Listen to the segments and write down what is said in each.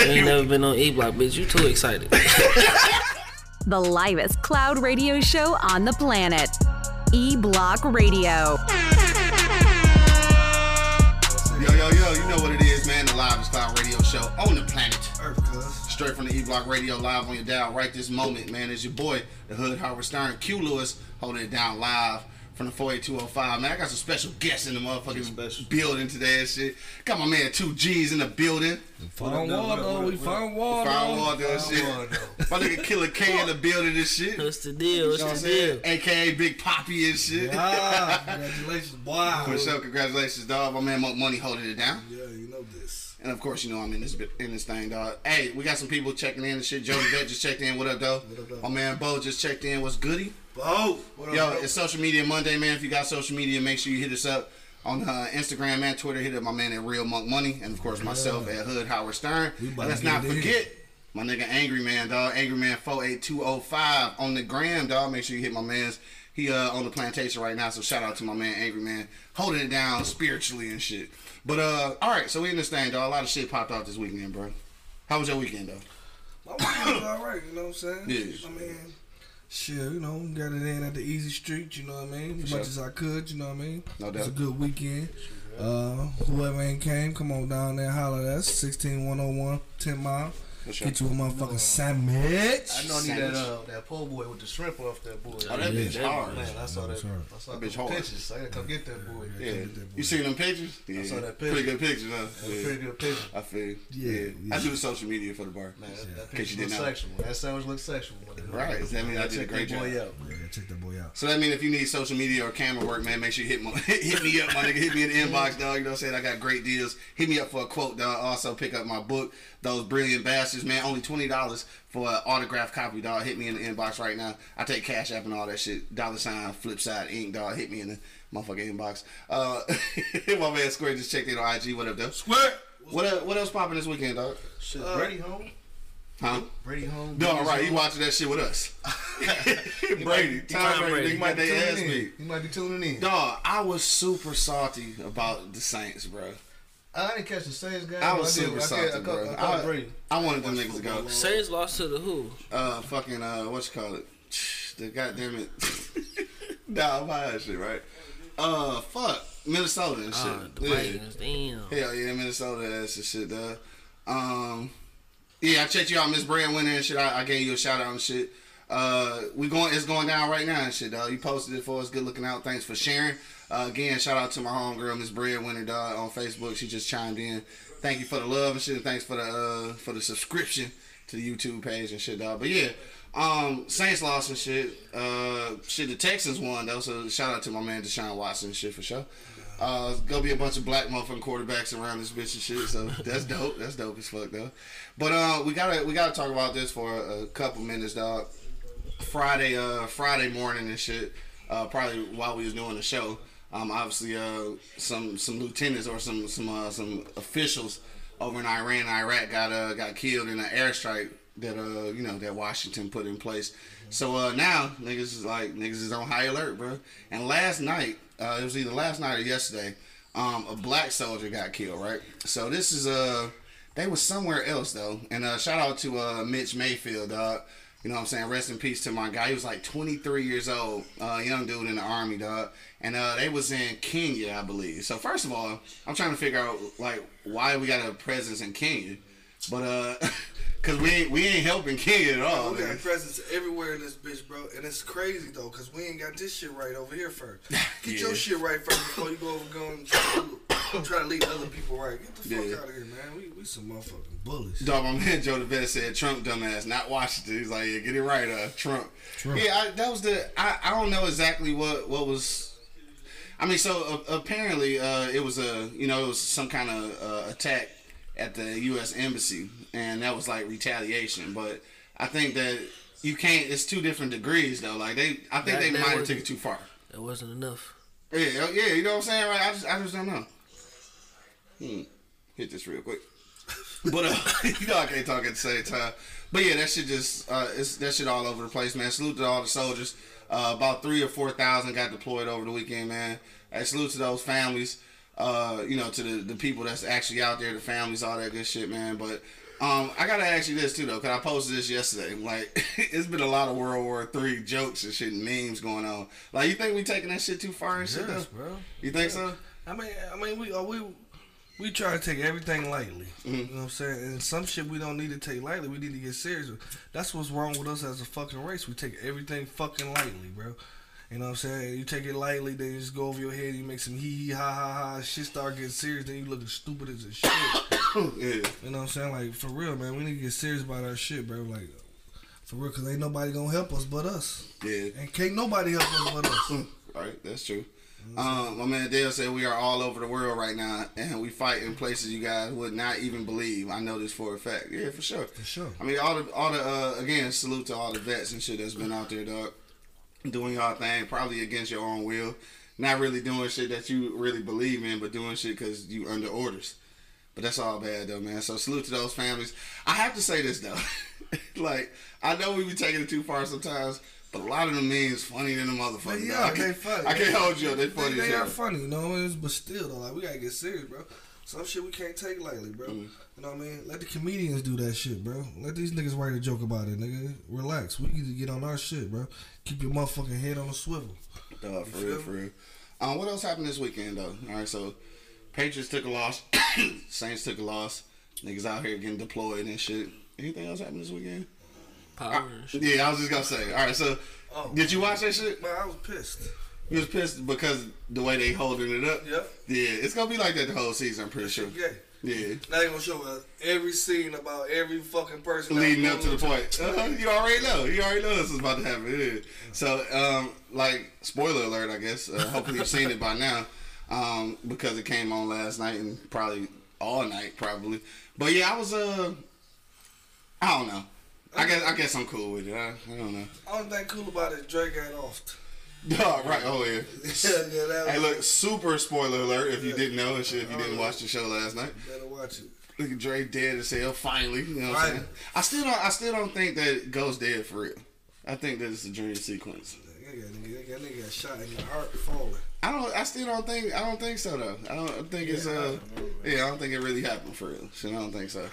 ain't never been on E Block, bitch. You too excited. The livest cloud radio show on the planet. E Block Radio. Yo, yo, yo, you know what it is, man. The Livest Cloud Radio Show on the planet. Earth, cuz. Straight from the E Block Radio live on your dial right this moment, man. It's your boy, the Hood Howard Stern, Q Lewis, holding it down live from the 48205. Man, I got some special guests in the motherfucking building today and shit. Got my man 2G's in the building. Found Waldo, we found Waldo. Found Waldo and shit. My nigga Killer K in the building and shit. What's the deal? What's what I'm the saying? deal? AKA Big Poppy and shit. Ah, congratulations, boy. For sure, congratulations, dog. My man Monk Money holding it down. Yeah, you know this. And of course, you know I'm in this in this thing, dog. Hey, we got some people checking in and shit. Jody Vet just checked in. What up, though? What up, though? My man Bo just checked in. What's goody? Bo, what Yo, it's Social Media Monday, man. If you got social media, make sure you hit us up on uh, Instagram and Twitter. Hit up my man at Real Monk Money, and of course myself at Hood Howard Stern. And let's not in. forget my nigga Angry Man, dog. Angry Man four eight two zero five on the gram, dog. Make sure you hit my man's. He uh on the plantation right now, so shout out to my man Angry Man, holding it down spiritually and shit. But uh, all right, so we in this thing, dog. A lot of shit popped out this weekend, bro. How was your weekend, though? My weekend was all right, you know what I'm saying? Yeah. I mean, shit, you know, got it in at the easy street, you know what I mean? As much as I could, you know what I mean? No It was a good weekend. Uh, whoever ain't came, come on down there, holler at us. 16101, 10 mile. For sure. Get you a motherfucking sandwich. I know I need that uh, that po' boy with the shrimp off that boy. Oh, that bitch hard. Man, I saw that. That's hard. I saw That the bitch hard. pictures. So I gotta come get that boy. Yeah, get that boy. you seen them pictures? Yeah, saw that Pretty good pictures, huh? That's a Yeah. pretty good picture. I feel. Yeah, Yeah, yeah. I do the social media for the bar. Man, that, that picture you looks sexual. That sandwich looks sexual. Right, does that mean I Yeah, did a check great that boy job? out. Yeah, check that boy out. So that means if you need social media or camera work, man, make sure you hit my, hit me up, my nigga. Hit me in the inbox, dog. You know what I'm saying? I got great deals. Hit me up for a quote, dog. Also pick up my book, Those Brilliant Bastards, man. Only twenty dollars for an autographed copy, dog. Hit me in the inbox right now. I take Cash App and all that shit. Dollar sign, flip side, ink, dog. Hit me in the motherfucking inbox. Uh, my man Square just checked in on IG. What up, though? Squirt! What uh, what else popping this weekend, dog? Shit, Uh, Brady home. Huh? Brady home. No, Brady's right. He watching that shit with us. Brady, might- Tom Tom Brady, Brady. He might be their ass tuning in. beat. He might be tuning in. Dog, I was super salty about the Saints, bro. I didn't catch the Saints game. I was did. super I salty, caught- I bro. I I, I wanted them niggas to go. Saints lost to the who? Uh, fucking uh, what you call it? The goddamn it. nah, I'm high as shit, right? Uh, fuck Minnesota and shit. Ah, the yeah. Vikings. Damn. Hell yeah, Minnesota ass and shit, dog. Um, yeah, I checked you out, Miss Breadwinner and shit. I, I gave you a shout out and shit. Uh, we going, it's going down right now and shit, dog. You posted it for us. Good looking out. Thanks for sharing. Uh, again, shout out to my homegirl, Miss Breadwinner, dog, on Facebook. She just chimed in. Thank you for the love and shit. And thanks for the uh for the subscription to the YouTube page and shit, dog. But yeah. Um, Saints lost and shit. Uh, shit, the Texans won though. So shout out to my man Deshaun Watson and shit for sure. Uh, gonna be a bunch of black motherfucking quarterbacks around this bitch and shit. So that's dope. That's dope as fuck though. But uh, we gotta we gotta talk about this for a couple minutes, dog. Friday, uh, Friday morning and shit. Uh, probably while we was doing the show. Um, obviously, uh, some some lieutenants or some some uh, some officials over in Iran, Iraq got uh got killed in an airstrike that uh you know that Washington put in place. So uh now niggas is like niggas is on high alert, bro. And last night, uh, it was either last night or yesterday, um, a black soldier got killed, right? So this is uh they was somewhere else though. And uh shout out to uh Mitch Mayfield, dog. You know what I'm saying? Rest in peace to my guy. He was like 23 years old, uh, young dude in the army, dog. And uh, they was in Kenya, I believe. So first of all, I'm trying to figure out like why we got a presence in Kenya, but uh, cause we ain't we ain't helping Kenya at all. we got man. presence everywhere in this bitch, bro. And it's crazy, though, because we ain't got this shit right over here first. Get Yeah. your shit right first before you go over go and try to, to lead other people right. Get the fuck Yeah. out of here, man. We, we some motherfucking bullies. Dog, my man Joe DeVette said Trump dumbass, not Washington. He's like, yeah, get it right, uh, Trump. Trump. Yeah, I, that was the. I, I don't know exactly what what was. I mean, so uh, apparently uh, it was a you know it was some kind of uh, attack at the U.S. embassy, and that was like retaliation. But I think that you can't. It's two different degrees though. Like they, I think That- they that might have was- took it too far. That wasn't enough. Yeah, yeah, you know what I'm saying, right? I just, I just don't know. Hmm. Hit this real quick. But uh, you know I can't talk at the same time. But yeah, that shit just, uh, it's that shit all over the place, man. Salute to all the soldiers. Uh, about three or four thousand got deployed over the weekend, man. Hey, salute to those families. Uh, you know, to the, the people that's actually out there, the families, all that good shit, man. But Um, I gotta ask you this too though, cause I posted this yesterday. Like, it's been a lot of World War Three jokes and shit and memes going on. Like, you think we taking that shit too far and shit though? bro. You think so? I mean, I mean, we uh, we we try to take everything lightly. You mm-hmm. know what I'm saying? And some shit we don't need to take lightly. We need to get serious. with. That's what's wrong with us as a fucking race. We take everything fucking lightly, bro. You know what I'm saying? You take it lightly, then you just go over your head. You make some hee hee ha ha ha. Shit start getting serious, then you looking stupid as a shit. yeah. You know what I'm saying? Like for real, man. We need to get serious about our shit, bro. Like for real, cause ain't nobody gonna help us but us, Yeah. and can't nobody help us but us. Right, that's true. Um, my man Dale said we are all over the world right now, and we fight in places you guys would not even believe. I know this for a fact. Yeah, for sure. For sure. I mean, all the all the uh, again, salute to all the vets and shit that's been out there, dog, doing y'all thing, probably against your own will, not really doing shit that you really believe in, but doing shit because you under orders. But that's all bad though, man. So salute to those families. I have to say this though, like I know we be taking it too far sometimes, but a lot of them memes funny than the motherfucker. Yeah. I they can't, funny. I can't hold you. up. They funny They, they are funny, you know. it's- But still, though, like we gotta get serious, bro. Some shit we can't take lightly, bro. Mm. You know what I mean? Let the comedians do that shit, bro. Let these niggas write a joke about it, nigga. Relax. We need to get on our shit, bro. Keep your motherfucking head on a swivel. Dog, for real, for real. Um, what else happened this weekend though? All right, so Patriots took a loss, Saints took a loss. Niggas out here getting deployed and shit. Anything else happened this weekend? Power and shit. Yeah, I was just gonna say. All right, so Oh. did you watch that shit? Man, I was pissed. You was pissed because the way they holding it up. Yep. Yeah, it's gonna be like that the whole season. I'm pretty sure. Yeah. Yeah. Now they gonna show us every scene about every fucking person Leading up to the point. Uh-huh, you already know. You already know this is about to happen. Yeah. So, um, like, spoiler alert, I guess. Uh, hopefully you've seen it by now, um, because it came on last night and probably all night, probably. But yeah, I was. Uh, I don't know. I guess I guess I'm cool with it. I, I don't know. Only thing cool about it, Drake got off. Oh, right. Oh yeah. yeah, yeah, Hey, look, super spoiler alert if you didn't know and shit, if you didn't watch the show last night. better watch it. Look at Dre dead as hell. Finally, you know what I'm saying? I still don't. I still don't think that Ghost dead for real. I think that it's a dream sequence. That nigga, that nigga got shot in the heart falling. I don't. I still don't think. I don't think so though. I don't I think it's uh. Yeah, I don't think it really happened for real. Shit, I don't think so.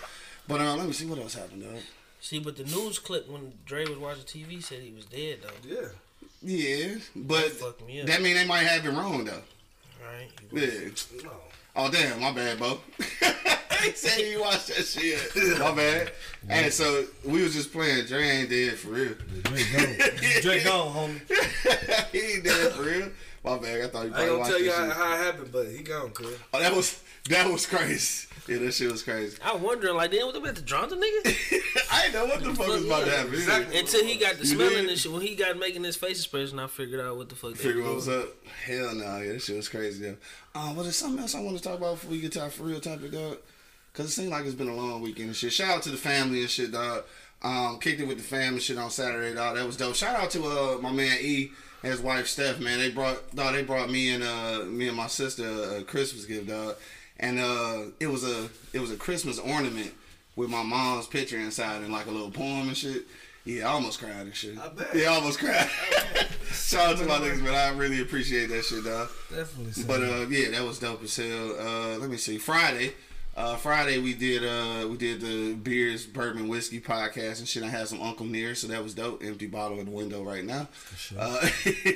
But uh, let me see what else happened though. See, but the news clip when Dre was watching TV said he was dead though. Yeah. Yeah, but That me that mean they might have it wrong though. Right? Yeah. No. Oh damn, my bad, Bo. he said he watched that shit. My bad. And so we was just playing. Dre ain't dead for real. Drake gone. Drake gone, homie. he ain't dead for real. My bad. I thought you I probably ain't gonna tell you that how, how it happened, but he gone, cuz. Oh, that was that was crazy. Yeah, that shit was crazy. I wondering like, damn, what they about to drown the nigga? I didn't know what the fuck was about to happen. Exactly. Until he got the You smelling did? and shit. When he got making his face expression, I figured out what the fuck. Figure what was up. Hell no, yeah, that shit was crazy though. Um, but there's something else I want to talk about before we get to our for real topic, dog. Cause it seems like it's been a long weekend and shit. Shout out to the family and shit, dog. Um, kicked it with the fam and shit on Saturday, dog. That was dope. Shout out to uh my man E and his wife Steph, man. They brought dog. They brought me and uh me and my sister a Christmas gift, dog. And uh it was a it was a Christmas ornament with my mom's picture inside and like a little poem and shit. Yeah, I almost cried and shit. I bet. Yeah, I almost cried. Shout out to my niggas, man. I really appreciate that shit, dog. Definitely. But uh, yeah, that was dope as hell. Uh, let me see. Friday, uh, Friday we did uh, we did the beers, bourbon, whiskey podcast and shit. I had some Uncle Near, so that was dope. Empty bottle in the window right now. Uh,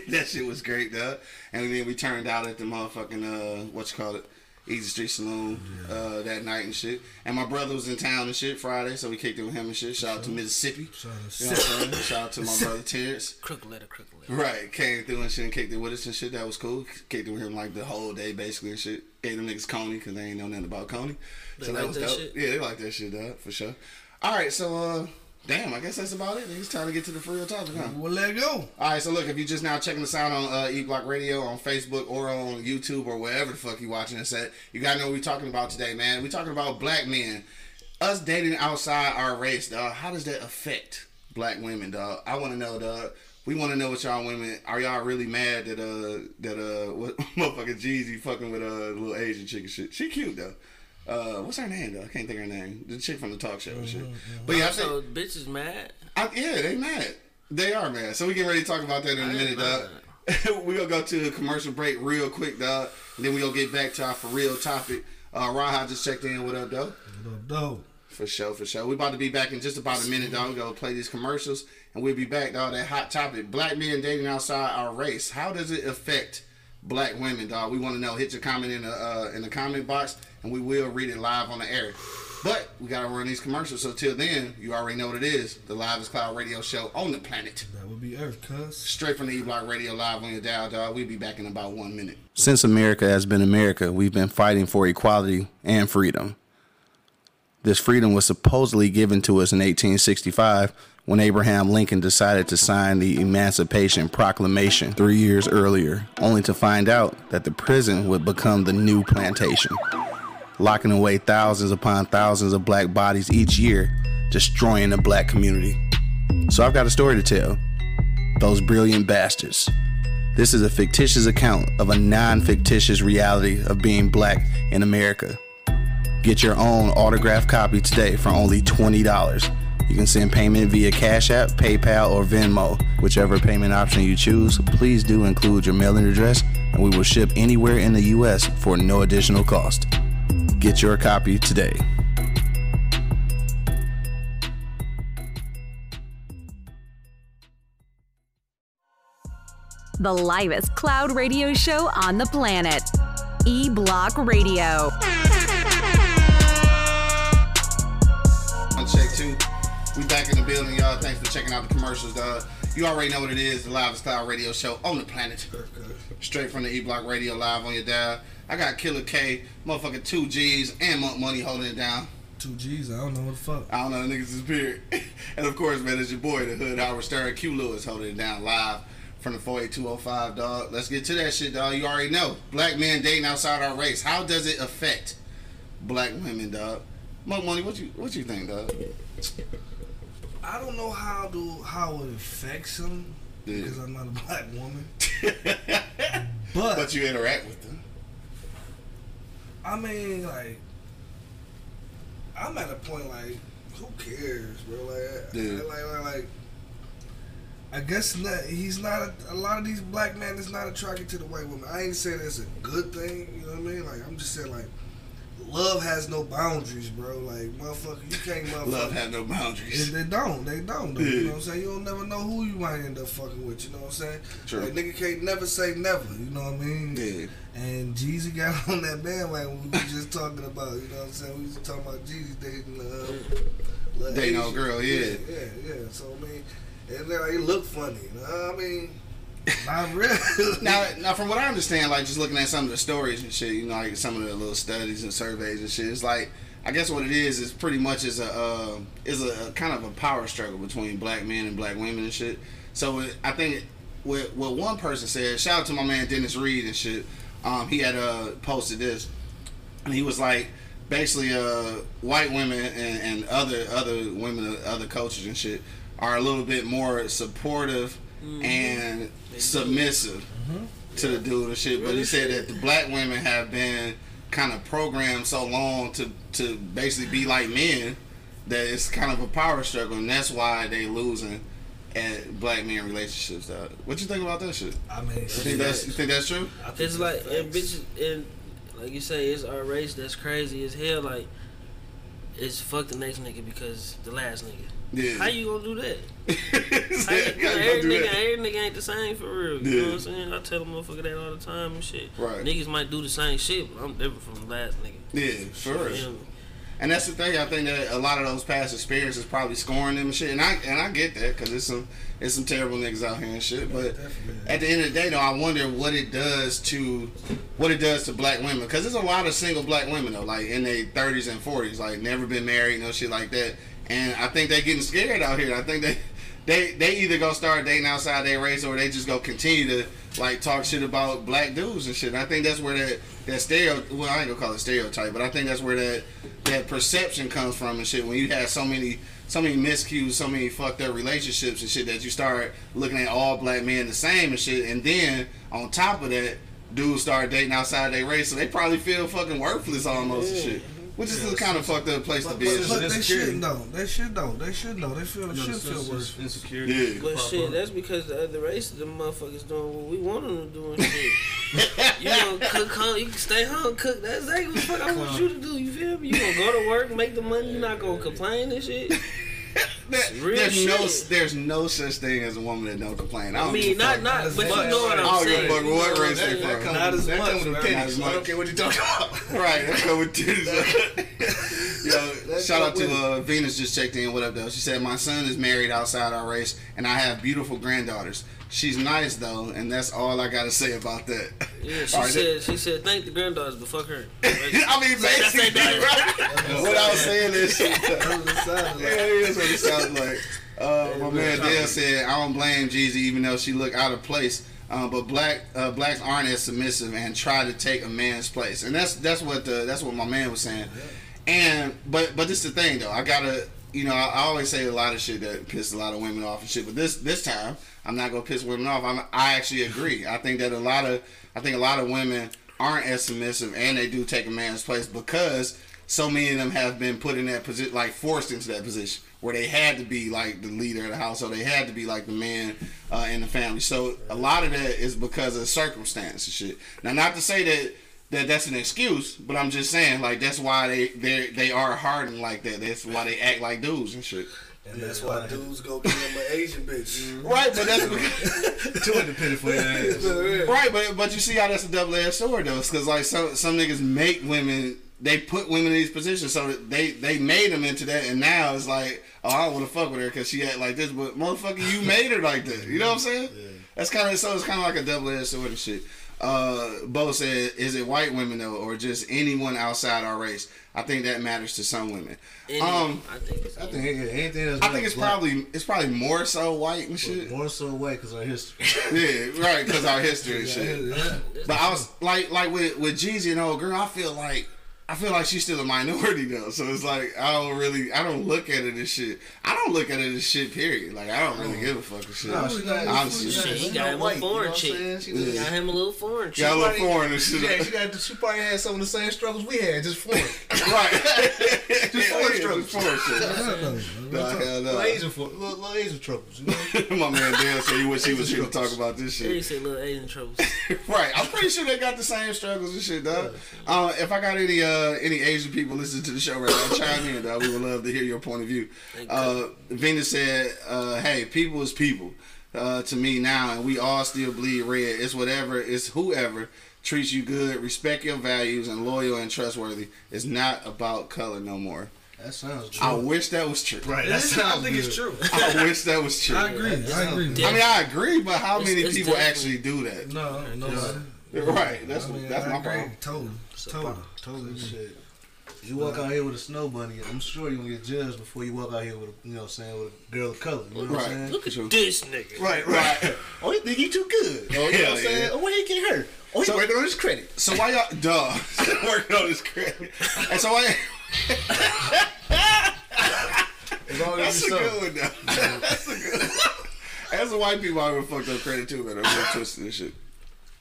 that shit was great, dog. And then we turned out at the motherfucking uh, what you call it. Easy Street Saloon uh, that night and shit. And my brother was in town and shit Friday, so we kicked it with him and shit. Shout out to Mississippi. Shout out You know what Shout out to my brother Terrence. Crook letter, crook letter. Right, came through and shit and kicked it with us and shit. That was cool. Kicked it with him like the whole day basically and shit. Gave them niggas Coney because they ain't know nothing about Coney. They so that was that dope. shit? Yeah, they like that shit, dog, for sure. All right, so uh, damn, I guess that's about it. It's time to get to the real topic, huh? We'll let it go. All right, so look, if you're just now checking us out on uh, E Block Radio on Facebook or on YouTube or wherever the fuck you watching us at, you gotta know what we're talking about today, man. We're talking about black men, us dating outside our race, dog. How does that affect black women, dog? I want to know, dog. We want to know what y'all women are. Y'all really mad that uh that uh what motherfucking Jeezy fucking with a uh, little Asian chick and shit? She cute though. Uh, what's her name though? I can't think of her name. The chick from the talk show and shit. But yeah, I think So bitches mad. I, yeah, they mad. They are mad. So we get ready to talk about that in a I minute, ain't dog. we gonna go to a commercial break real quick, dog. And then we gonna get back to our for real topic. Uh, Raha just checked in. What up, though? What up, though? For sure, for sure. We about to be back in just about a minute, dog. We go play these commercials, and we'll be back, dog. That hot topic: black men dating outside our race. How does it affect black women, dog? We want to know. Hit your comment in the uh, in the comment box, and we will read it live on the air. But we gotta run these commercials. So till then, you already know what it is: the Live is Cloud Radio Show on the planet. That would be Earth, cuz. Straight from the E Block Radio Live on your dial, dog. We'll be back in about one minute. Since America has been America, we've been fighting for equality and freedom. This freedom was supposedly given to us in 1865 when Abraham Lincoln decided to sign the Emancipation Proclamation three years earlier, only to find out that the prison would become the new plantation, locking away thousands upon thousands of black bodies each year, destroying the black community. So I've got a story to tell. Those brilliant bastards. This is a fictitious account of a non fictitious reality of being black in America. Get your own autographed copy today for only $20. You can send payment via Cash App, PayPal, or Venmo. Whichever payment option you choose, please do include your mailing address, and we will ship anywhere in the U.S. for no additional cost. Get your copy today. The livest cloud radio show on the planet. E Block Radio. We back in the building, y'all. Thanks for checking out the commercials, dog. You already know what it is, the Live Style Radio Show on the planet. Straight from the E Block Radio Live on your dial. I got Killer K, motherfucking two G's, and Monk Money holding it down. Two G's, I don't know what the fuck. I don't know, niggas disappeared. and of course, man, it's your boy, the Hood Howard Stern, Q Lewis holding it down live from the 48205, dog. Let's get to that shit, dog. You already know. Black men dating outside our race. How does it affect black women, dog? Monk Money, what you what you think, dog? I don't know how do how it affects them Yeah. because I'm not a black woman. But, But you interact with them. I mean, like, I'm at a point like, who cares, bro? Like, Yeah. like, like, like, I guess not, he's not. A, a lot of these black men is not attracted to the white woman. I ain't saying it's a good thing. You know what I mean? Like, I'm just saying like. Love has no boundaries, bro. Like, motherfucker, you can't motherfucker. Love has no boundaries. They, they don't. They don't. Though, Yeah. You know what I'm saying? You don't never know who you might end up fucking with. You know what I'm saying? True. Like, nigga can't never say never. You know what I mean? Yeah. And Jeezy got on that bandwagon we were just talking about. You know what I'm saying? We was talking about Jeezy dating uh, Dating old girl, yeah. yeah, yeah, yeah. So I mean, and then like, it looked funny. You know? What I mean, not really. Now, now, from what I understand, like just looking at some of the stories and shit, you know, like some of the little studies and surveys and shit, it's like I guess what it is is pretty much is a uh, is a, a kind of a power struggle between black men and black women and shit. So it, I think what what one person said, shout out to my man Dennis Reed and shit. Um, he had uh, posted this, and he was like, basically, uh, white women and, and other other women, other cultures and shit, are a little bit more supportive Mm-hmm. and submissive mm-hmm. to the dude and shit. But he said that the black women have been kind of programmed so long to to basically be like men that it's kind of a power struggle, and that's why they losing at black men relationships. Dog. What you think about that shit? I mean, You think that's you think that's true? I think It's like and bitches and like you say, it's our race that's crazy as hell. Like it's fuck the next nigga because the last nigga. Yeah. How you gonna do that? How you, you every do nigga, that? every nigga ain't the same for real. You Yeah. know what I'm saying? I tell a motherfucker that all the time and shit. Right. Niggas might do the same shit, but I'm different from the last nigga. Yeah, sure. real. And that's the thing. I think that a lot of those past experiences probably scoring them and shit. And I and I get that because it's some it's some terrible niggas out here and shit. But at the end of the day, though, I wonder what it does to what it does to black women because there's a lot of single black women though, like in their 30s and 40s, like never been married, no shit like that. And I think they're getting scared out here. I think they they they either go start dating outside their race or they just go continue to like talk shit about black dudes and shit. And I think that's where that that stereo well I ain't gonna call it stereotype, but I think that's where that that perception comes from and shit. When you have so many so many miscues, so many fucked up relationships and shit that you start looking at all black men the same and shit, and then on top of that, dudes start dating outside their race, so they probably feel fucking worthless almost and shit. Which is a kind of fucked up place to But- be. but- and But shit. they Insecurity. should know. They should know. They should know. They feel You know, should the feel sense worse. insecurity. Yeah. But pop shit, up. that's because the other races, the motherfuckers doing what we want them to do and shit. you gonna cook home, you can stay home, cook. That's exactly what the fuck I want you to do. You feel me? You gonna go to work, make the money. You not gonna complain and shit. Real there's no there's no such thing as a woman that don't complain. I, I don't mean, not not, but you know what I I'm don't give a saying. fuck what race That, they that from. comes Not as that much, comes with man. pennies. Not as I don't much. care what you talking about. Right, what with titties. Yo, shout out to uh, Venus just checked in. What up, though? She said my son is married outside our race, and I have beautiful granddaughters. She's nice though, and that's all I gotta say about that. Yeah, she All right, said she said thank the granddaughters, but fuck her. I mean, basically, right? what I was saying is, yeah, it is what it sounds like. Uh, my man Dale said, "I don't blame Jeezy, even though she looked out of place. Uh, but black uh, blacks aren't as submissive and try to take a man's place, and that's that's what the, that's what my man was saying. And but but this is the thing though, I gotta you know I, I always say a lot of shit that pisses a lot of women off and shit, but this this time I'm not gonna piss women off. I'm, I actually agree. I think that a lot of I think a lot of women aren't as submissive and they do take a man's place because so many of them have been put in that position, like forced into that position where they had to be like the leader of the household. They had to be like the man uh, in the family. So a lot of that is because of circumstance and shit. Now, not to say that that that's an excuse, but I'm just saying like that's why they they they are hardened like that. That's why they act like dudes and shit. And that's why dudes go get them an Asian bitch. Right, but that's because, Too independent for your ass. right, but but you see how that's a double edged sword though, because like some some niggas make women. They put women in these positions, so that they they made them into that, and now it's like, oh, I don't want to fuck with her because she act like this, but motherfucker, you made her like that. You know what I'm saying? Yeah. That's kind of so. It's kind of like a double edged sword and shit. Uh, Bo said, "Is it white women though, or just anyone outside our race?" I think that matters to some women. Any- Um, I think it's I think anything that's I think it's black. probably it's probably more so white and shit. more so white because our history. Yeah, right, because our history and shit. Yeah. But I was like, like with with Jeezy and old girl, I feel like I feel like she's still a minority though. So it's like I don't really, I don't look at it as shit. I don't look at it as shit. Period. Like I don't really give a fuck of shit. No, she not- Honestly, Shit, he She's got not him a you foreign what I'm chick. She He was- got him a little foreign chick. got a little foreign and shit. Yeah, she got. She probably had some of the same struggles we had, just foreign. right. Just foreign struggles. just foreign shit. Nah, hell Little no. Asian, for, little, little Asian troubles. You know? My man Dan said he wish he was here to talk about this He shit. said little Asian troubles. Right, I'm pretty sure they got the same struggles and shit, dog. Uh, if I got any uh, any Asian people listening to the show right now, chime in, dog. We would love to hear your point of view. Uh, Venus said, uh, "Hey, people is people uh, to me now, and we all still bleed red. It's whatever, it's whoever treats you good, respect your values, and loyal and trustworthy. It's not about color no more. That sounds true. I wish that was true. right, It that is- I sounds think good. it's true. I wish that was true. I agree. I agree. I mean, I agree, but how It's- many it's people definitely- actually do that? No, no. Right, that's I mean, that's I my agree. problem. Totally, totally, totally. Shit. You walk out here with a snow bunny, I'm sure you're gonna get judged before you walk out here with a, you know, what I'm saying, with a girl of color. You know what I'm saying? Look at True. this nigga. Right, right. oh, you think he too good? Oh, you know what I'm Hell saying? yeah. Oh, where he get hurt? Oh, he So- working on his credit. So why y'all duh working on his credit? And so why As long that's as a it's good one though. That's a good one. As a white people I would fucked up credit too, man. I'm real twisted and shit.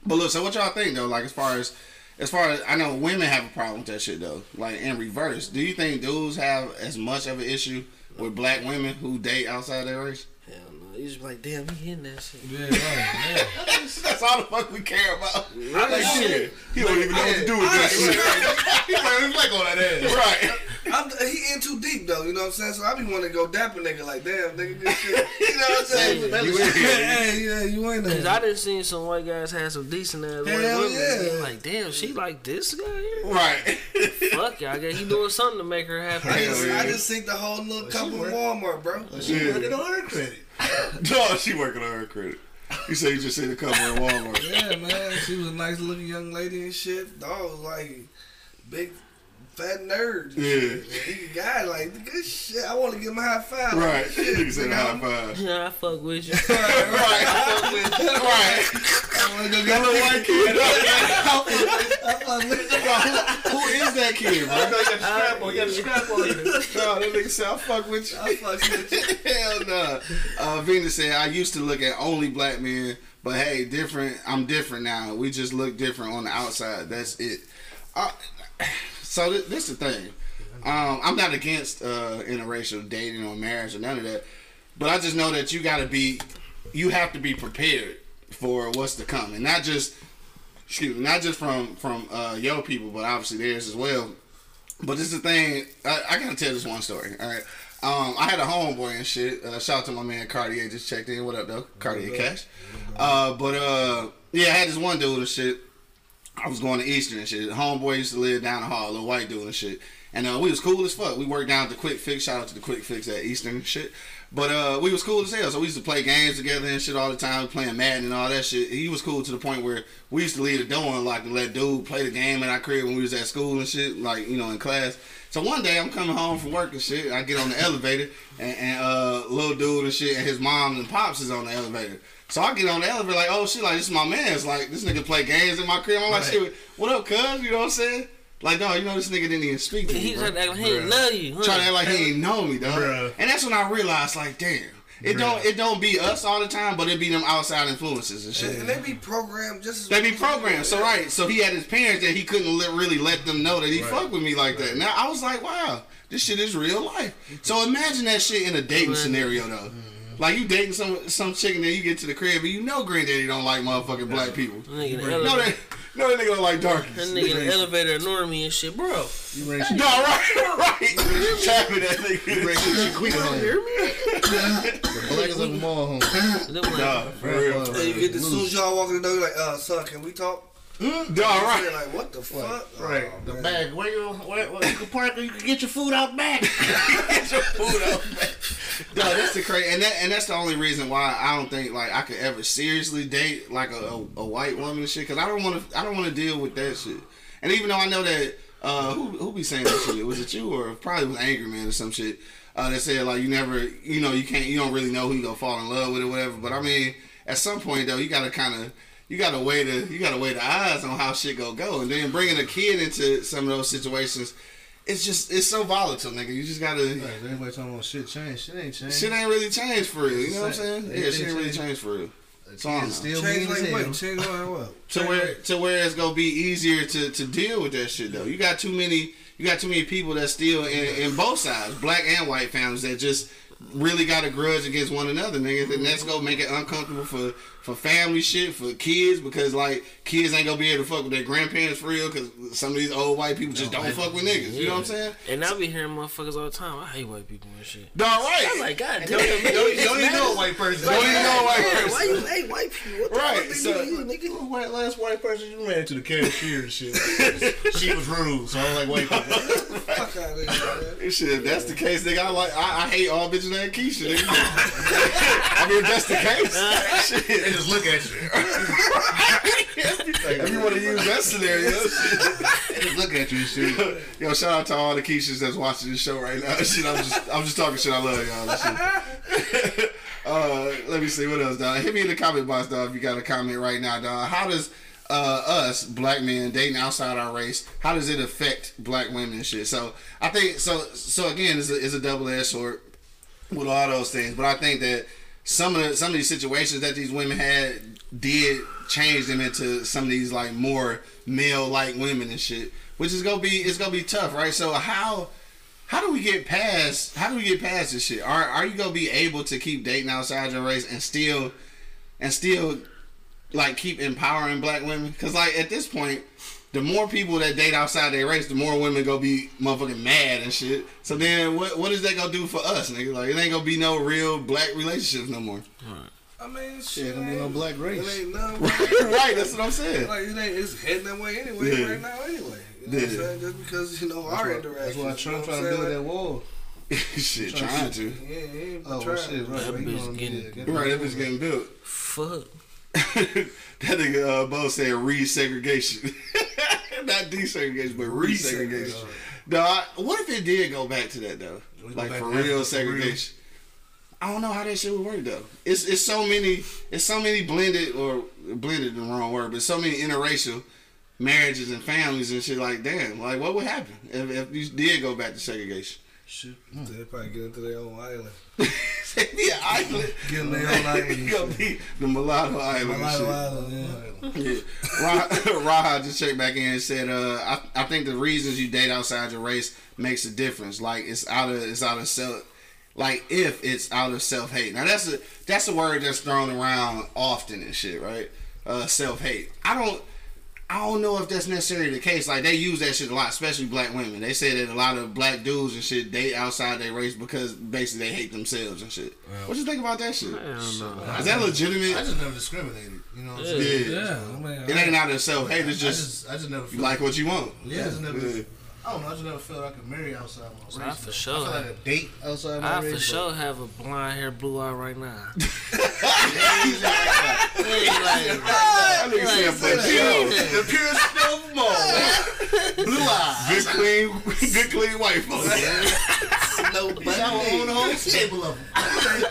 But look, so what y'all think though? Like as far as as far as I know women have a problem with that shit though. Like in reverse. Do you think dudes have as much of an issue with black women who date outside their race? Hell no. You just like, damn, he hitting that shit. Yeah, right. Yeah. That's all the fuck we care about. Really Like, shit. He don't even know what to do with that shit. he might reflect on that ass. Right. I'm, he in too deep though, you know what I'm saying? So I be wanting to go dapper nigga like, damn, nigga, this shit. You know what I'm saying? You in here. hey, yeah, you ain't Cause there. I done seen some white guys have some decent ass white women. yeah. Like, damn, she like this guy here? Right. Fuck yeah, I guess he doing something to make her happy. I just, yeah. I just think the whole little she couple in work- Walmart, bro. She Yeah. working on her credit. no, she working on her credit. You say you just seen the cover in Walmart. Yeah, man. She was a nice looking young lady and shit. Dog was like big fat nerds. Yeah. shit. He a guy like good shit. I want to give him a high five. Like, Right. shit, Nigga said nigga, high five. Yeah, I fuck with you. Right. Right. I wanna go That get little white kid. I fuck with you. who, who is that kid, bro? You got the scrap on. You got the scrap on you. No, that nigga said I fuck with you. I fuck with you. Hell no. Uh, Venus said I used to look at only black men, but hey, different. I'm different now. We just look different on the outside. That's it. Uh, so th- this the thing. Um, I'm not against uh, interracial dating or marriage or none of that, but I just know that you got to be, you have to be prepared for what's to come, and not just, excuse me, not just from from uh, your people, but obviously theirs as well. But this is the thing. I, I gotta tell this one story. All right. Um, I had a homeboy and shit. Uh, shout out to my man Cartier. Just checked in. What up, though? Cartier Cash. Uh, but uh, yeah, I had this one dude and shit. I was going to Eastern and shit. Homeboy used to live down the hall, a little white dude and shit. And uh, we was cool as fuck. We worked down at the Quick Fix. Shout out to the Quick Fix at Eastern and shit. But uh, we was cool as hell. So we used to play games together and shit all the time, playing Madden and all that shit. He was cool to the point where we used to leave the door unlocked and let dude play the game in our crib when we was at school and shit, like you know in class. So one day I'm coming home from work and shit. I get on the elevator and, and uh, little dude and shit, and his mom and pops is on the elevator. So I get on the elevator like, oh shit, like this is my man. It's like this nigga play games in my crib. I'm like, shit, what up, cuz? You know what I'm saying? Like, no, you know this nigga didn't even speak to me. He bro. tried to act like he didn't love you. Huh? Trying to act like he ain't know me, dog. Bruh. And that's when I realized, like, damn, it don't it don't be us all the time, but it be them outside influences and shit. And, and they be programmed just as They be programmed, so right. So he had his parents that he couldn't li- really let them know that he fucked with me like that. Now I was like, wow, this shit is real life. So imagine that shit in a dating scenario though. Like you dating some some chick and then you get to the crib and you know granddaddy don't like motherfucking black people. Nigga in No, elevator. that no that nigga don't like darkies. That nigga in the elevator ignoring me and shit, bro. You bring No, right, right. Tapping that you nigga. bring shit quick home. Hear me? The blackest of them all home. Nah, for real. And you get as soon as y'all walk in the door, you're like, uh, son, can we talk? No, You're like, what the fuck? Right. Oh, The man. bag. Where you? Where, where you can park? or You can get your food out back. Get your food out. back. No, that's the crazy, and that and that's the only reason why I don't think like I could ever seriously date like a, a, a white woman and shit, because I don't want to I don't want to deal with that shit. And even though I know that uh, who who be saying that shit? Was it you or probably was Angry Man or some shit uh, that said like you never you know you can't you don't really know who you gonna fall in love with or whatever. But I mean, at some point though, you gotta kind of you gotta weigh the you gotta weigh the eyes on how shit go go, and then bringing a kid into some of those situations. It's just it's so volatile, nigga. You just gotta Right, everybody talking about shit change. Shit ain't changed. Shit ain't really changed for real. You know what I'm saying? Everything Yeah, shit ain't really changed. changed for real. So I don't know. It's still Change mean like what? Change like what? To where to where it's gonna be easier to, to deal with that shit though. You got too many you got too many people that still in, in both sides, black and white families that just really got a grudge against one another, nigga. And that's gonna make it uncomfortable for for family shit, for kids, because like kids ain't gonna be able to fuck with their grandparents for real, because some of these old white people just don't fuck with niggas. You know what I'm saying? And I be hearing motherfuckers all the time. I hate white people and shit. Dog right. I'm like, God damn, Don't, man, don't, this don't even know a white person. Don't even know a white Yeah, person. Why you hate white people? What the Right, fuck they so- you, nigga? Who white last white person you ran to the cashier and shit? she was rude, so I don't like white people. Fuck out of here, man. Shit, if that's the case, nigga, I like I, I hate all bitches named Keisha. Nigga. I mean, if that's the case, they just look at you. If you want to use that scenario. They just look at you and shit. Yo, shout out to all the Keishas that's watching this show right now. Shit, I'm just, I'm just talking shit. I love y'all. Shit. uh, let me see what else, dog. Hit me in the comment box, dog. If you got a comment right now, dog. How does uh, us black men dating outside our race? How does it affect black women and shit? So I think so. So again, it's a, it's a double edged sword with all those things. But I think that some of the some of these situations that these women had did change them into some of these like more male like women and shit. Which is gonna be it's gonna be tough, right? So how how do we get past how do we get past this shit? Are are you gonna be able to keep dating outside your race and still and still like keep empowering black women? Cause like at this point, the more people that date outside their race, the more women gonna be motherfucking mad and shit. So then what what is that gonna do for us, nigga? Like it ain't gonna be no real black relationships no more. Right. I mean, Shit, shit, gonna be no black race. It ain't nothing. right, that's what I'm saying. Like it ain't, it's heading that way anyway Yeah. right now anyway. You know what I'm Yeah. saying? Just because you know That's our why, interactions. that's why you know Trump trying to build saying? that wall. shit, trying to. Yeah, he ain't Oh, trying. shit, right. That right, bitch you know, getting- yeah, get Right, that bitch getting built. Fuck. that nigga uh, Bo said resegregation. Not desegregation, but resegregation. Dog, what if it did go back to that though? Like for real for real. segregation. I don't know how that shit would work though. It's it's so many it's so many blended or blended the wrong word, but so many interracial marriages and families and shit like damn, like what would happen if, if you did go back to segregation? Shit. They probably get into their own island. yeah, island. Get in their own island. and Gonna shit. be the mulatto island. and Mulatto. Island, yeah. Yeah. Raha just checked back in and said, uh, I, I think the reasons you date outside your race makes a difference. Like it's out of it's out of self like if it's out of self hate. Now that's a that's a word that's thrown around often and shit, right? Uh, self hate. I don't I don't know if that's necessarily the case. Like they use that shit a lot, especially black women. They say that a lot of black dudes and shit date outside their race because basically they hate themselves and shit. What you think about that shit? I don't know. Is that legitimate? I just never discriminated. You know what I'm Yeah. saying? Yeah. Yeah, I mean, It ain't out of self hate. It's I just just, I just never you feel like what you want. Yeah, I just never. Yeah. I don't know. I just never felt I could marry outside my race. I for though. sure I feel like a date outside my I race. for but- sure have a blonde hair, blue eye right now. That nigga said for sure. The purest of them all. Blue eyes. Good clean, good clean white folks. No, but I own the whole stable of them.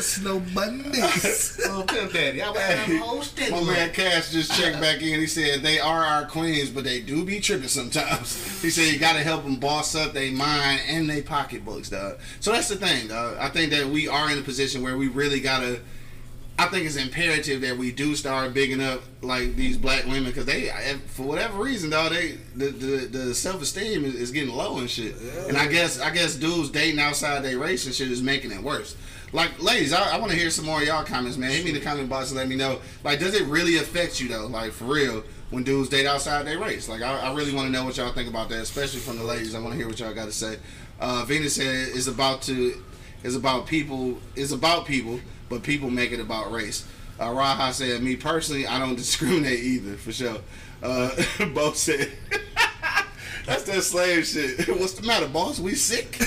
Snow bunnies. Oh, Pimp Daddy. I would have a whole stable My man. Cash just checked back in. He said they are our queens, but they do be tripping sometimes. He said you got to help them boss up their mind and their pocketbooks, dog. So that's the thing, dog. I think that we are in a position where we really gotta. I think it's imperative that we do start bigging up like these black women because they, for whatever reason, dog, they the the, the self esteem is, is getting low and shit. And I guess I guess dudes dating outside their race and shit is making it worse. Like, ladies, I, I want to hear some more of y'all comments, man. Hit me in the comment box and let me know. Like, does it really affect you though? Like, for real, when dudes date outside their race? Like, I, I really want to know what y'all think about that, especially from the ladies. I want to hear what y'all got to say. Uh, Venus said it's about to, it's about people, it's about people, but people make it about race. Uh, Raha said, me personally, I don't discriminate either, for sure. Uh, Bo said. That's that slave shit. What's the matter, boss? We sick? no,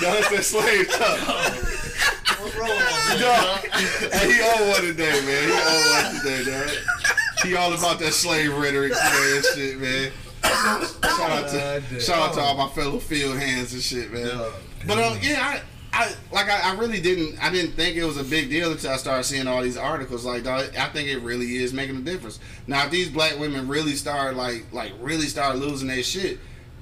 that's that slave stuff. What's wrong with Dog, hey, he on one today, man. He on one today, dog. He all about that slave rhetoric, man. Shit, man. Shout out to shout out to all my fellow field hands and shit, man. But um, yeah, I. I like I, I really didn't I didn't think it was a big deal until I started seeing all these articles like dog, I think it really is making a difference. Now if these black women really start like like really start losing their shit,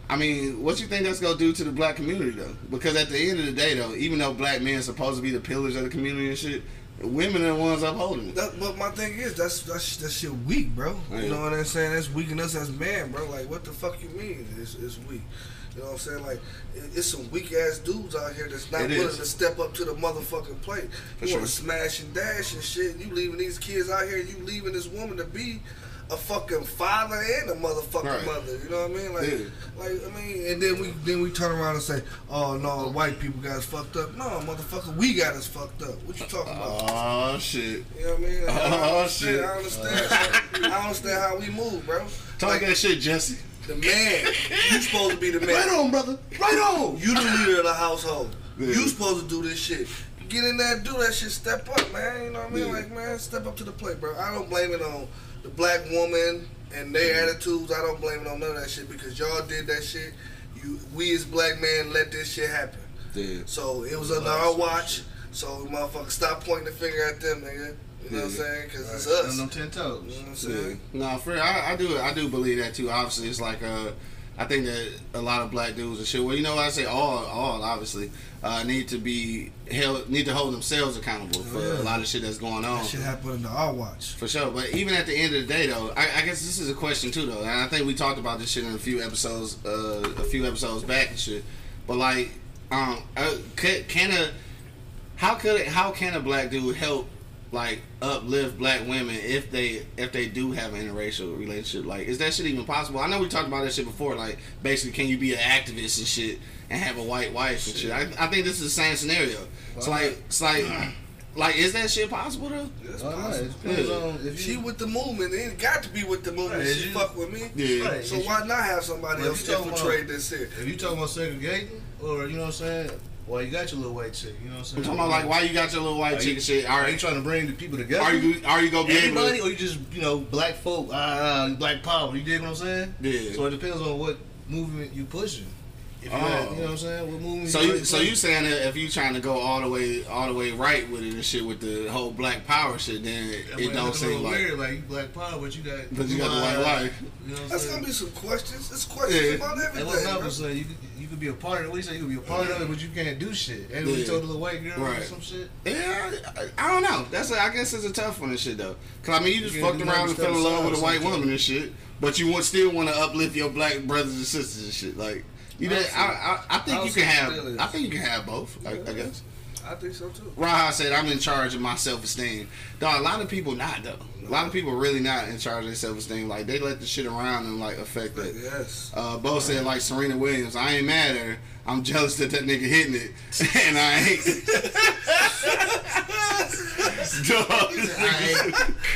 I mean, what you think that's gonna do to the black community though? Because at the end of the day though, even though black men are supposed to be the pillars of the community and shit, women are the ones upholding it. That, but my thing is, that's that's that shit weak, bro. Yeah. You know what I'm saying? That's weakening us as men, bro. Like, what the fuck you mean? It's, it's weak. You know what I'm saying? Like, it's some weak ass dudes out here that's not It willing is. to step up to the motherfucking plate. For you want sure. to smash and dash and shit. You leaving these kids out here. You leaving this woman to be a fucking father and a motherfucking Right. mother. You know what I mean? Like, Yeah. like I mean, and then we then we turn around and say, "Oh no, white people got us fucked up." No, motherfucker, we got us fucked up. What you talking about? Oh shit. You know what I mean? Oh, I Oh, understand, shit. I understand. I understand how we move, bro. Talk Like, that shit, Jesse. The man, you supposed to be the man. Right on, brother. Right on. You the leader of the household. Yeah. You supposed to do this shit. Get in there, do that shit. Step up, man. You know what I mean? Yeah. Like, man, step up to the plate, bro. I don't blame it on the black woman and their mm-hmm. attitudes. I don't blame it on none of that shit because y'all did that shit. You, we as black men let this shit happen. Yeah. So it was under our watch. So motherfucker, stop pointing the finger at them, nigga. You know what I'm saying? Because it's us. On them ten toes. You know what I'm Yeah. saying? No, for real, I, I do I do believe that too. Obviously, it's like uh, I think that a lot of black dudes and shit. Well, you know what I say? All all obviously uh, need to be held need to hold themselves accountable for Yeah. a lot of shit that's going on. That shit happened under our watch. For sure, but even at the end of the day, though, I, I guess this is a question too, though, and I think we talked about this shit in a few episodes, uh, a few episodes back and shit. But like, um, uh, can, can a how could it, how can a black dude help like uplift black women if they if they do have an interracial relationship? Like, is that shit even possible? I know we talked about that shit before. Like, basically, can you be an activist and shit and have a white wife and shit? I, I think this is the same scenario. It's like it's like like is that shit possible though? It's Why possible. It depends Yeah. on if She with the movement. It got to be with the movement. Right, she you- fuck with me. Yeah. Right. So why not have somebody Well, else if you infiltrate about- this shit? If you talking about segregating, or you know what I'm saying, well, you got your little white chick. You know what I'm saying. I'm talking about like why you got your little white Are chick you- and shit. All Are you trying to bring the people together? are you are you gonna be able Everybody, to? or you just you know black folk, ah, uh, black power? You dig what I'm saying? Yeah. So it depends on what movement you pushing. If you, Oh. had- you know what I'm saying? What movement? So you you so you saying that if you trying to go all the way all the way right with it and shit with the whole black power shit, then That it might don't look seem little like. weird, like you black power, but you got But you got the white eyes, wife. You know what That's saying? gonna be some questions. It's questions Yeah. about And everything. what's bro. not saying you you could be a part of it. We say you could be a part of it, but you can't do shit. And we Yeah. told the little white girl or Right. some shit. Yeah, I, I don't know. That's a, I guess it's a tough one and shit though. Cause I mean, you just You fucked around and fell in love with a white woman and shit, but you want still want to uplift your black brothers and sisters and shit. Like, you know, I, I, I think I you can have. I think you can have both. I, I guess. I think so too. Raha said, "I'm in charge of my self esteem." Dog, a lot of people not though. A lot of people really not in charge of their self esteem. Like they let the shit around and like affect it. Yes. Uh, Bo said like Serena Williams. I ain't mad at her. I'm jealous that that nigga hitting it, and I ain't. Dog,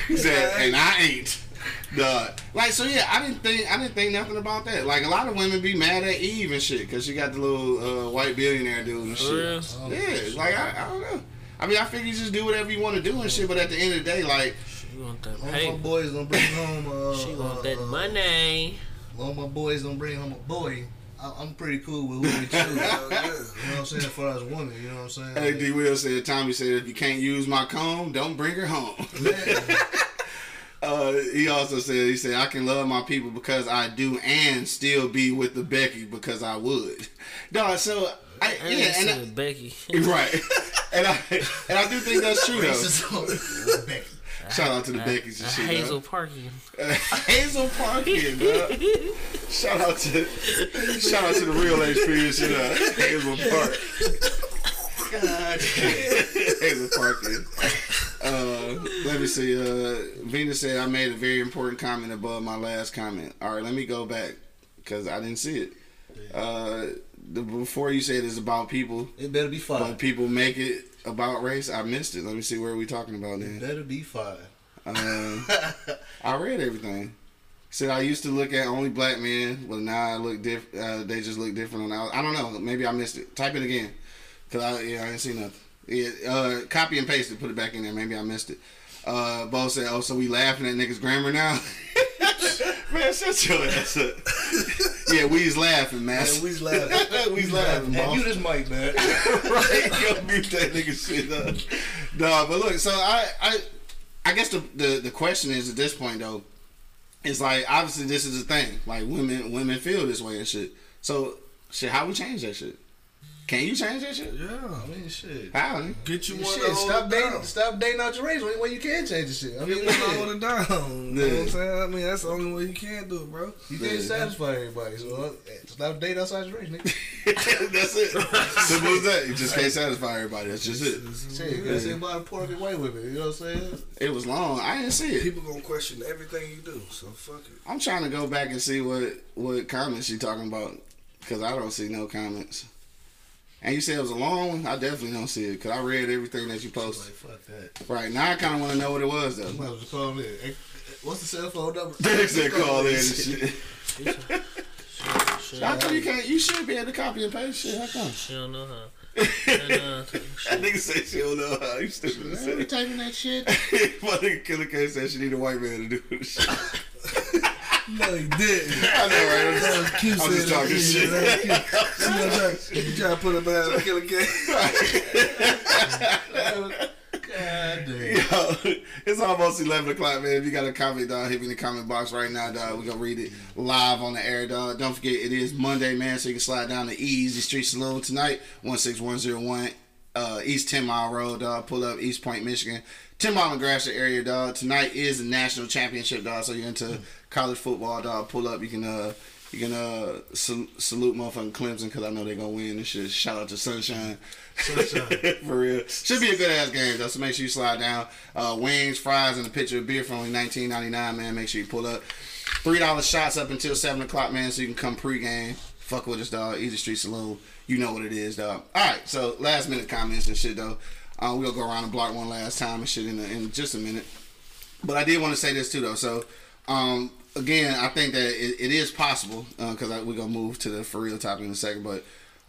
he said, and I ain't. Dog. Like so, yeah. I didn't think I didn't think nothing about that. Like a lot of women be mad at Eve and shit because she got the little uh, white billionaire dude and shit. real? Yeah, like I, I don't know. I mean, I figure you just do whatever you want to do and shit. But at the end of the day, like, She want that All my boys gonna bring home. Uh, She want uh, that uh, money. All my boys gonna bring home a boy. I, I'm pretty cool with who we choose. you know what I'm saying? As far as women, you know what I'm saying? hey, D. Will said, Tommy said, if you can't use my comb, don't bring her home. Man, Uh, he also said, he said, I can love my people because I do and still be with the Becky because I would. Dog, so, I, I yeah, ain't and seen Becky. I, right. and I and I do think that's true though. Becky. Shout out to the Beckys and shit. Hazel Hazel, Parkin. Hazel Parkin, dog. Shout out to shout out to the real HP and shit. Uh, Hazel Park. God. Hazel Parkin. Uh, let me see. Uh, Venus said I made a very important comment above my last comment. All right, let me go back because I didn't see it. Uh, the before you said it's about people, It better be but five. people make it about race. I missed it. Let me see where are we talking about It then. better be five. Um, I read everything. Said I used to look at only black men, but now I look different. Uh, they just look different on. I don't know. Maybe I missed it. Type it again, cause I yeah I didn't see nothing. Yeah, uh, copy and paste it. Put it back in there. Maybe I missed it. Uh, Bo said, "Oh, so we laughing at niggas' grammar now?" man, shut your ass up. yeah, we's laughing, man. Man, we's laughing. we's laughing, Man, boss you this mic, man. right? Yo, mute that nigga shit up. Nah, but look, so I, I, I guess the, the the question is at this point though, it's like obviously this is a thing. Like women, women feel this way and shit. So shit, how we change that shit? Can you change that shit? Yeah. I mean, shit. How? nigga? Get you one Shit, to hold stop dating, down. stop dating out your race when when you can't change the shit. I mean, Get one to hold it down. You know what I'm saying? I mean, that's the only way you can do it, bro. you can't Yeah. satisfy everybody. So uh, stop dating outside your race, nigga. That's it. Simple as that. You just can't satisfy everybody. That's just it. Shit, that's it about poor and white women. You know what I'm saying? It was long. I didn't see it. People gonna question everything you do, so fuck it. I'm trying to go back and see what what comments she talking about because I don't see no comments. And you said it was a long one. I definitely don't see it because I read everything that you Like, posted. fuck that. Right now, I kind of want to know what it was though. You might as well call in. What's the cell phone number? They said call in and shit. She, How come you can't? You should be able to copy and paste shit. How come? she don't know how. And, uh, That nigga said she don't know how. You stupid as Man, we hell. typing that shit. My nigga Killer K said she need a white man to do this shit. No, he didn't. I know, right? I'm just. I'm just saying that talking shit. That was cute. You know, try, you try to put it behind the killer game. God damn. Yo, it's almost 11 o'clock, man. If you got a comment, dog, hit me in the comment box right now, dog. We're going to read it live on the air, dog. Don't forget, it is Monday, man, so you can slide down to Easy Street Saloon tonight, 16101 uh, East 10 Mile Road, dog. Pull up Eastpointe, Michigan. 10 Mile and Gratiot area, dog. Tonight is the national championship, dog. So you're into college football, dog. Pull up. You can, uh, you can uh sal- salute motherfucking Clemson because I know they're gonna win and shit. Shout out to Sunshine. Sunshine. For real. Should be a good ass game though, so make sure you slide down. Uh, wings, fries, and a pitcher of beer for only nineteen ninety nine, man. Make sure you pull up. Three dollar shots up until seven o'clock, man, so you can come pregame. Fuck with us, dog. Easy Street Saloon. You know what it is, dog. Alright, so last minute comments and shit though. Uh, we'll go around the block one last time and shit in, in just a minute. But I did want to say this too, though. So, um, again, I think that it, it is possible because we're gonna move to the for real topic in a second. But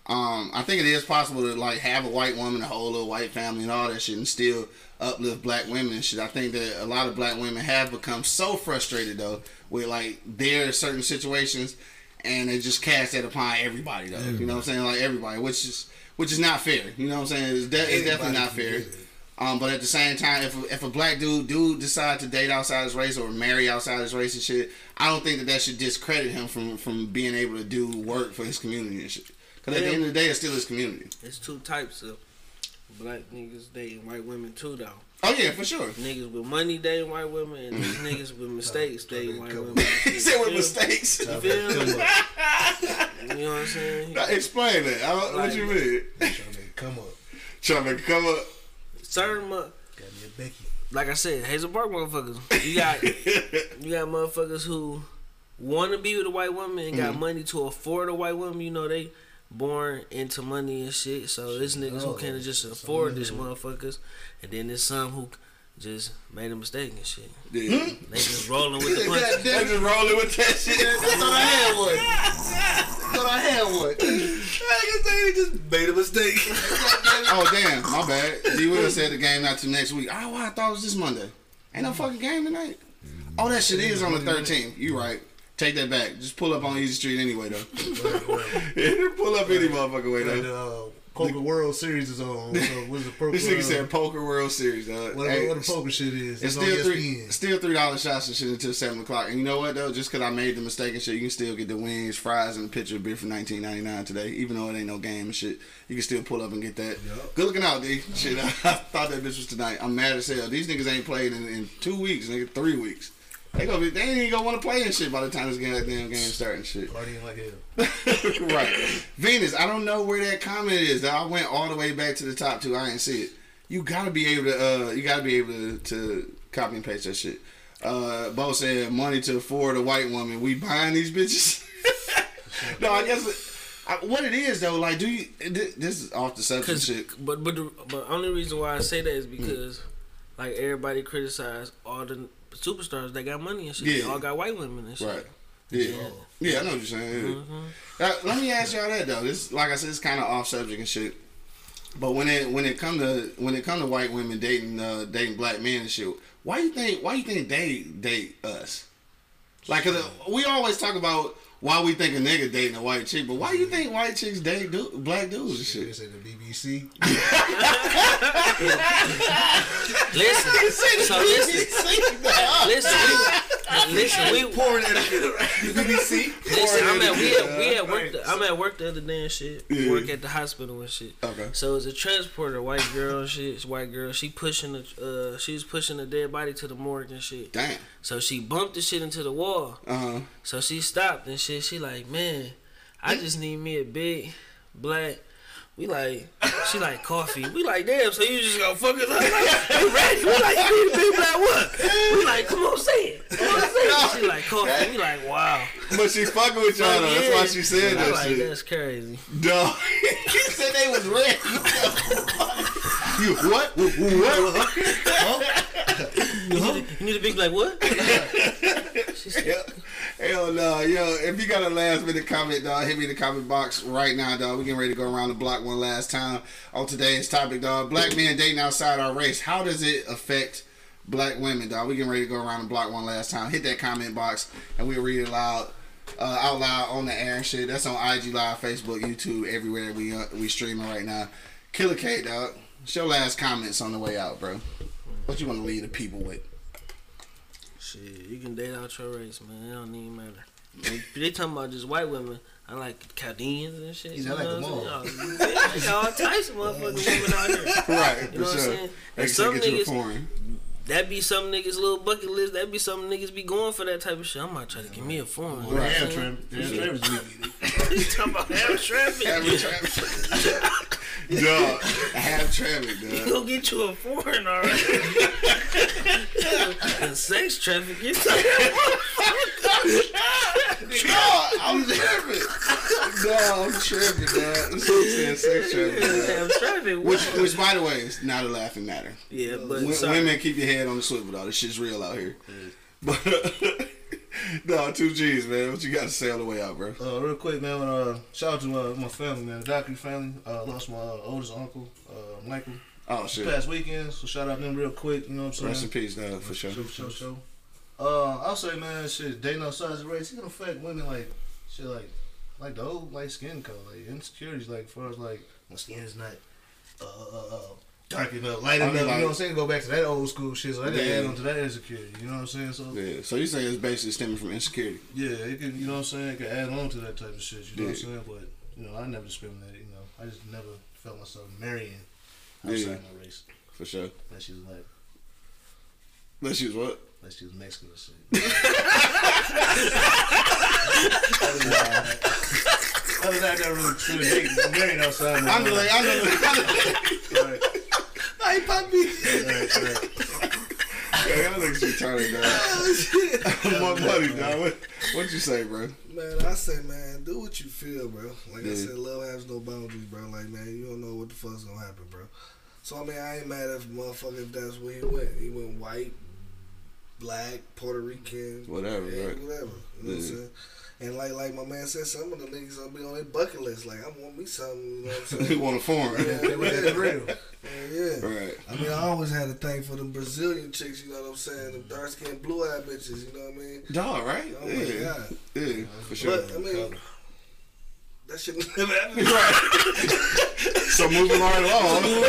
um, I think it is possible to like have a white woman, a whole little white family, and all that shit, and still uplift black women and shit. I think that a lot of black women have become so frustrated though with like their certain situations, and they just cast that upon everybody though. You know what I'm saying? Like everybody, which is which is not fair. You know what I'm saying? It's, de- it's definitely not fair. Get it. Um, but at the same time, if a, if a black dude do decide to date outside his race or marry outside his race and shit, I don't think that that should discredit him from from being able to do work for his community and shit. Cause at the end of the day, it's still his community. It's two types of black niggas dating white women too, though. Oh yeah, for sure. Niggas with money dating white women, and these niggas with mistakes dating white women. he said with You mistakes. feel me? You know what I'm saying? Now, Explain that. I don't, what you mean? Trying to come up. Trying to make it come up. Certain, mu- Got me a Becky. like I said, Hazel Park motherfuckers. You got you got motherfuckers who want to be with a white woman and got mm-hmm. money to afford a white woman. You know they born into money and shit. So there's niggas who Oh, can't just afford this motherfuckers, and then there's some who just made a mistake and shit. Yeah. They just rolling with the punches. damn, just rolling with that shit. I thought I had one. I thought I had one. I say he just made a mistake. oh damn, my bad. D Will said the game not till next week. Oh, I thought it was this Monday. Ain't no fucking game tonight. Oh, that shit is on the 13th. You right. Take that back. Just pull up on Easy Street anyway though. pull up any motherfucking way And, though. uh, Poker World Series is on. So what's the poker? This nigga uh, said Poker World Series. Dog. What, Hey, what the poker shit is? It's It's, still three, still three dollar shots and shit until seven o'clock. And you know what though? Just cause I made the mistake and shit, you can still get the wings, fries, and a pitcher of beer for nineteen ninety nine today. Even though it ain't no game and shit, you can still pull up and get that. Good looking out, D. Shit, I, thought that bitch was tonight. I'm mad as hell. These niggas ain't played in, in two weeks, nigga, three weeks. They gonna be, they ain't even gonna want to play and shit by the time this goddamn game start and shit. Partying like hell. right. Venus, I don't know where that comment is. I went all the way back to the top two. I didn't see it. You gotta be able to. Uh, you gotta be able to, to copy and paste that shit. Uh, Bo said, "Money to afford a white woman. We buying these bitches." no, I guess I, what it is though. Like, do you? This is off the subject shit. but but the but only reason why I say that is because like everybody criticize all the superstars that got money and shit. They all got white women and shit. Right. Yeah. Yeah, I know what you're saying. yeah. Uh, let me ask y'all that though. This, like I said, it's kind of off subject and shit. But when it when it come to when it come to white women dating uh, dating black men and shit, why you think why you think they date us? Like, cause we always talk about why we think a nigga dating a white chick, but why you think white chicks date du- black dudes and shit? This ain't the BBC. Listen, so listen, listen, we, listen, we Pouring at the BBC. Listen, I'm at we at, we at work. The, I'm at work the other day and shit. Yeah. Work at the hospital and shit. Okay. So it's a transporter, white girl and shit. It's white girl. She pushing the uh, she was pushing the dead body to the morgue and shit. Damn. So she bumped the shit into the wall. Uh huh. So she stopped and shit. She like, man, I just need me a big black. We like, she like coffee. We like, damn. So you just gonna fuck us up? Like, we ready? We like, you need a big black what? We like, come on, say it. Come on, say it. She like coffee. We like, wow. But she fucking with y'all. though. That's why she said that like, shit. That's crazy. Dog. he said they was red. you what? What? You need, a, you need a big black what? she said, Hell, hell no, yo! If you got a last minute comment, dog, hit me in the comment box right now, dog. We getting ready to go around the block one last time on today's topic, dog. Black men dating outside our race. How does it affect black women, dog? We getting ready to go around the block one last time. Hit that comment box and we'll read it loud. Uh, out loud on the air and shit. That's on IG Live, Facebook, YouTube, everywhere we uh, we streaming right now. Killer K, dog. Show last comments on the way out, bro. What you want to leave the people with? Shit, you can date out your race, man. It don't even matter. They, they talking about just white women. I like Chaldeans and shit. Yeah, I like you them know all. what I'm saying? Yeah, I got all types of motherfucking women out here. Right, You know for what I'm saying? They And some take it to a niggas- That be some niggas' little bucket list. That be some niggas be going for that type of shit. I might try to give me a foreign. You know what I'm Ham saying? trim. Ham trim is weak. You talking about ham traffic? Have traffic. Dog. Have traffic, You dog. gonna get you a foreign, alright? and sex traffic, you talking Dog, I'm tripping. Dog, I'm tripping, dog. Said sex traffic, dog. Damn traffic. Which, which, by the way, is not a laughing matter. yeah, but W- women, keep your head on the swivel, dog. This shit's real out here. But, dog, two G's, man. What you got to say on the way out, bro? Uh, real quick, man. Uh, shout out to uh, my family, man. The Dockery family. Uh, lost my uh, oldest uncle, uh, Michael, Oh, shit. this past weekend. So shout out them real quick. You know what I'm saying? Rest in peace, dog, for sure. Show, show, show. Uh, I'll say, man, shit, dating outside the race, it can affect women like shit, like like the old like skin color, like insecurities, like as far as like my skin is not uh, uh, uh dark enough, light I enough. mean, you like- know what I'm saying? Go back to that old school shit, so that can Yeah. add on to that insecurity. You know what I'm saying? So yeah, Yeah, so you say it's basically stemming from insecurity. Yeah. It can, you know what I'm saying? It can add on to that type of shit. You know what I'm saying? But you know, I never discriminated. You know, I just never felt myself marrying outside Yeah. my race. For sure. Unless she was like, Let's use what? unless she was Mexican or shit. Other than that, that, really truly dated- married outside my I'm like, I'm like, Hey, puppy. right, right. Yeah, I think she turned it down. Oh, My buddy, dog. What, what'd you say, bro? Man, I say, man, do what you feel, bro. Like I said, love has no boundaries, bro. Like, man, you don't know what the fuck's gonna happen, bro. So I mean, I ain't mad if motherfucker if that's where he went. He went white, black, Puerto Rican, Whatever, yeah, right. whatever. You know what I'm saying? And like like my man said, some of the niggas gonna be on their bucket list. Like I want me something. You know what I'm We saying? want a form. yeah, They look at the real. yeah, yeah. Right. I mean, I always had a thing for them Brazilian chicks. You know what I'm saying? Them dark skinned, blue eyed bitches. You know what I mean? Dog, right? Oh my yeah. god. Yeah, for sure. But I mean, that shit never happened. so moving right along. Moving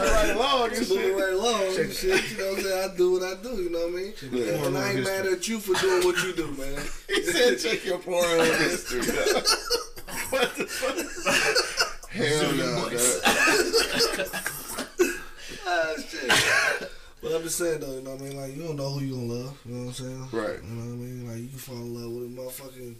right along. Just moving right along. Shit, you know what I'm saying? I do what I do, you know what I mean? Yeah. And I ain't mad at you for doing what you do, man. He said check your Pornhub history. what the fuck? Hell no, dog. ah, shit. But I'm just saying, though, you know what I mean? Like, you don't know who you gonna love, you know what I'm saying? Right. You know what I mean? Like, you can fall in love with a motherfucking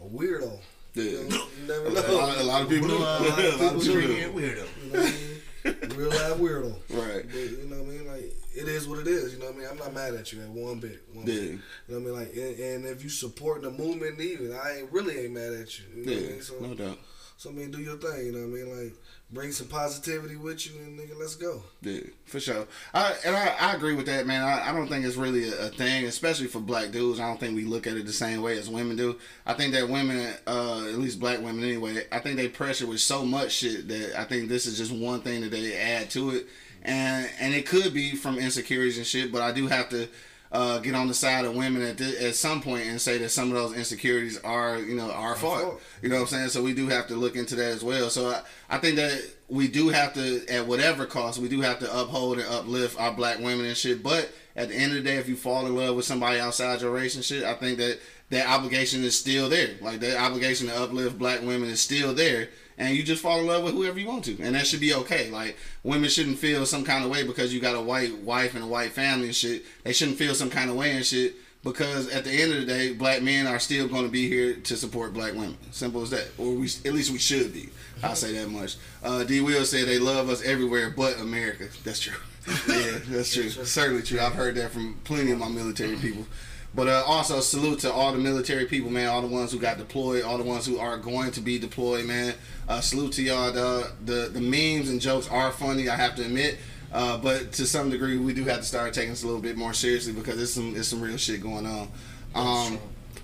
a weirdo. You, Yeah. know, you never A lot, a lot of people do. A lot of people people do. weirdo. You know what I mean? Real life weirdo. Right. But, you know what I mean? Like, it is what it is. You know what I mean? I'm not mad at you at one bit. One Yeah. bit. You know what I mean? Like, and, and if you supporting the movement, even I ain't really ain't mad at you. You know what I Yeah. mean? So, No doubt. so I mean, do your thing. You know what I mean? Like, bring some positivity with you, and nigga, let's go. Yeah, for sure. I, and I, I agree with that, man. I, I don't think it's really a, a thing, especially for black dudes. I don't think we look at it the same way as women do. I think that women, uh, at least black women anyway, I think they pressure with so much shit that I think this is just one thing that they add to it. And and it could be from insecurities and shit, but I do have to uh, get on the side of women at, thi- at some point and say that some of those insecurities are, you know, our fault. fault. You know what I'm saying? So we do have to look into that as well. So I, I think that we do have to, at whatever cost, we do have to uphold and uplift our black women and shit. But at the end of the day, if you fall in love with somebody outside your race and shit, I think that that obligation is still there. Like that obligation to uplift black women is still there. And you just fall in love with whoever you want to, and that should be okay. Like women shouldn't feel some kind of way because you got a white wife and a white family and shit. They shouldn't feel some kind of way and shit because at the end of the day, black men are still going to be here to support black women. Simple as that. Or we, at least we should be. I'll say that much. Uh, D. Will said they love us everywhere but America. That's true. yeah, that's true. Certainly true. I've heard that from plenty of my military people. But uh, also salute to all the military people, man. All the ones who got deployed, all the ones who are going to be deployed, man. Uh, salute to y'all. The, the the memes and jokes are funny. I have to admit. Uh, but to some degree, we do have to start taking this a little bit more seriously because it's some it's some real shit going on. Um,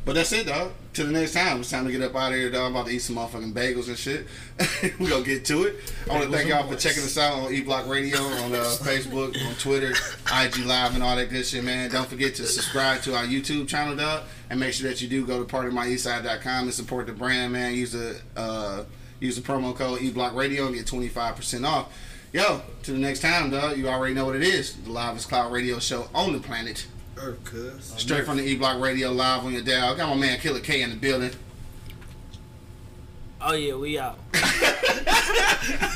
but that's it, dog. Till the next time, it's time to get up out of here, dog. I'm about to eat some motherfucking bagels and shit. we gonna get to it. I want to thank y'all for checking us out on E Block Radio, on uh, Facebook, on Twitter, IG Live, and all that good shit, man. Don't forget to subscribe to our YouTube channel, dog, and make sure that you do go to partymyeastside.com and support the brand, man. Use the uh, use the promo code E Block Radio and get 25 percent off. Yo, to the next time, dog. You already know what it is. The Livest Cloud Radio Show on the planet. Earth, cuz. Straight from the E Block Radio live on your dial. Got my man Killer K in the building. Oh yeah, we out.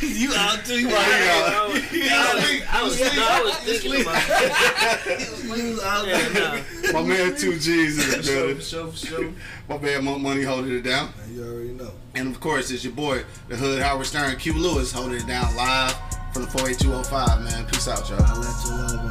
You out too? You I was, I was, I was, no, I was thinking about it. You out Yeah, nah. My man Two G's in the Show, building. show, show. My man Monk Money holding it down. You already know. And of course, it's your boy, the Hood Howard Stern, Q Lewis, holding it down live from the 48205, man. Peace out, y'all. I let your love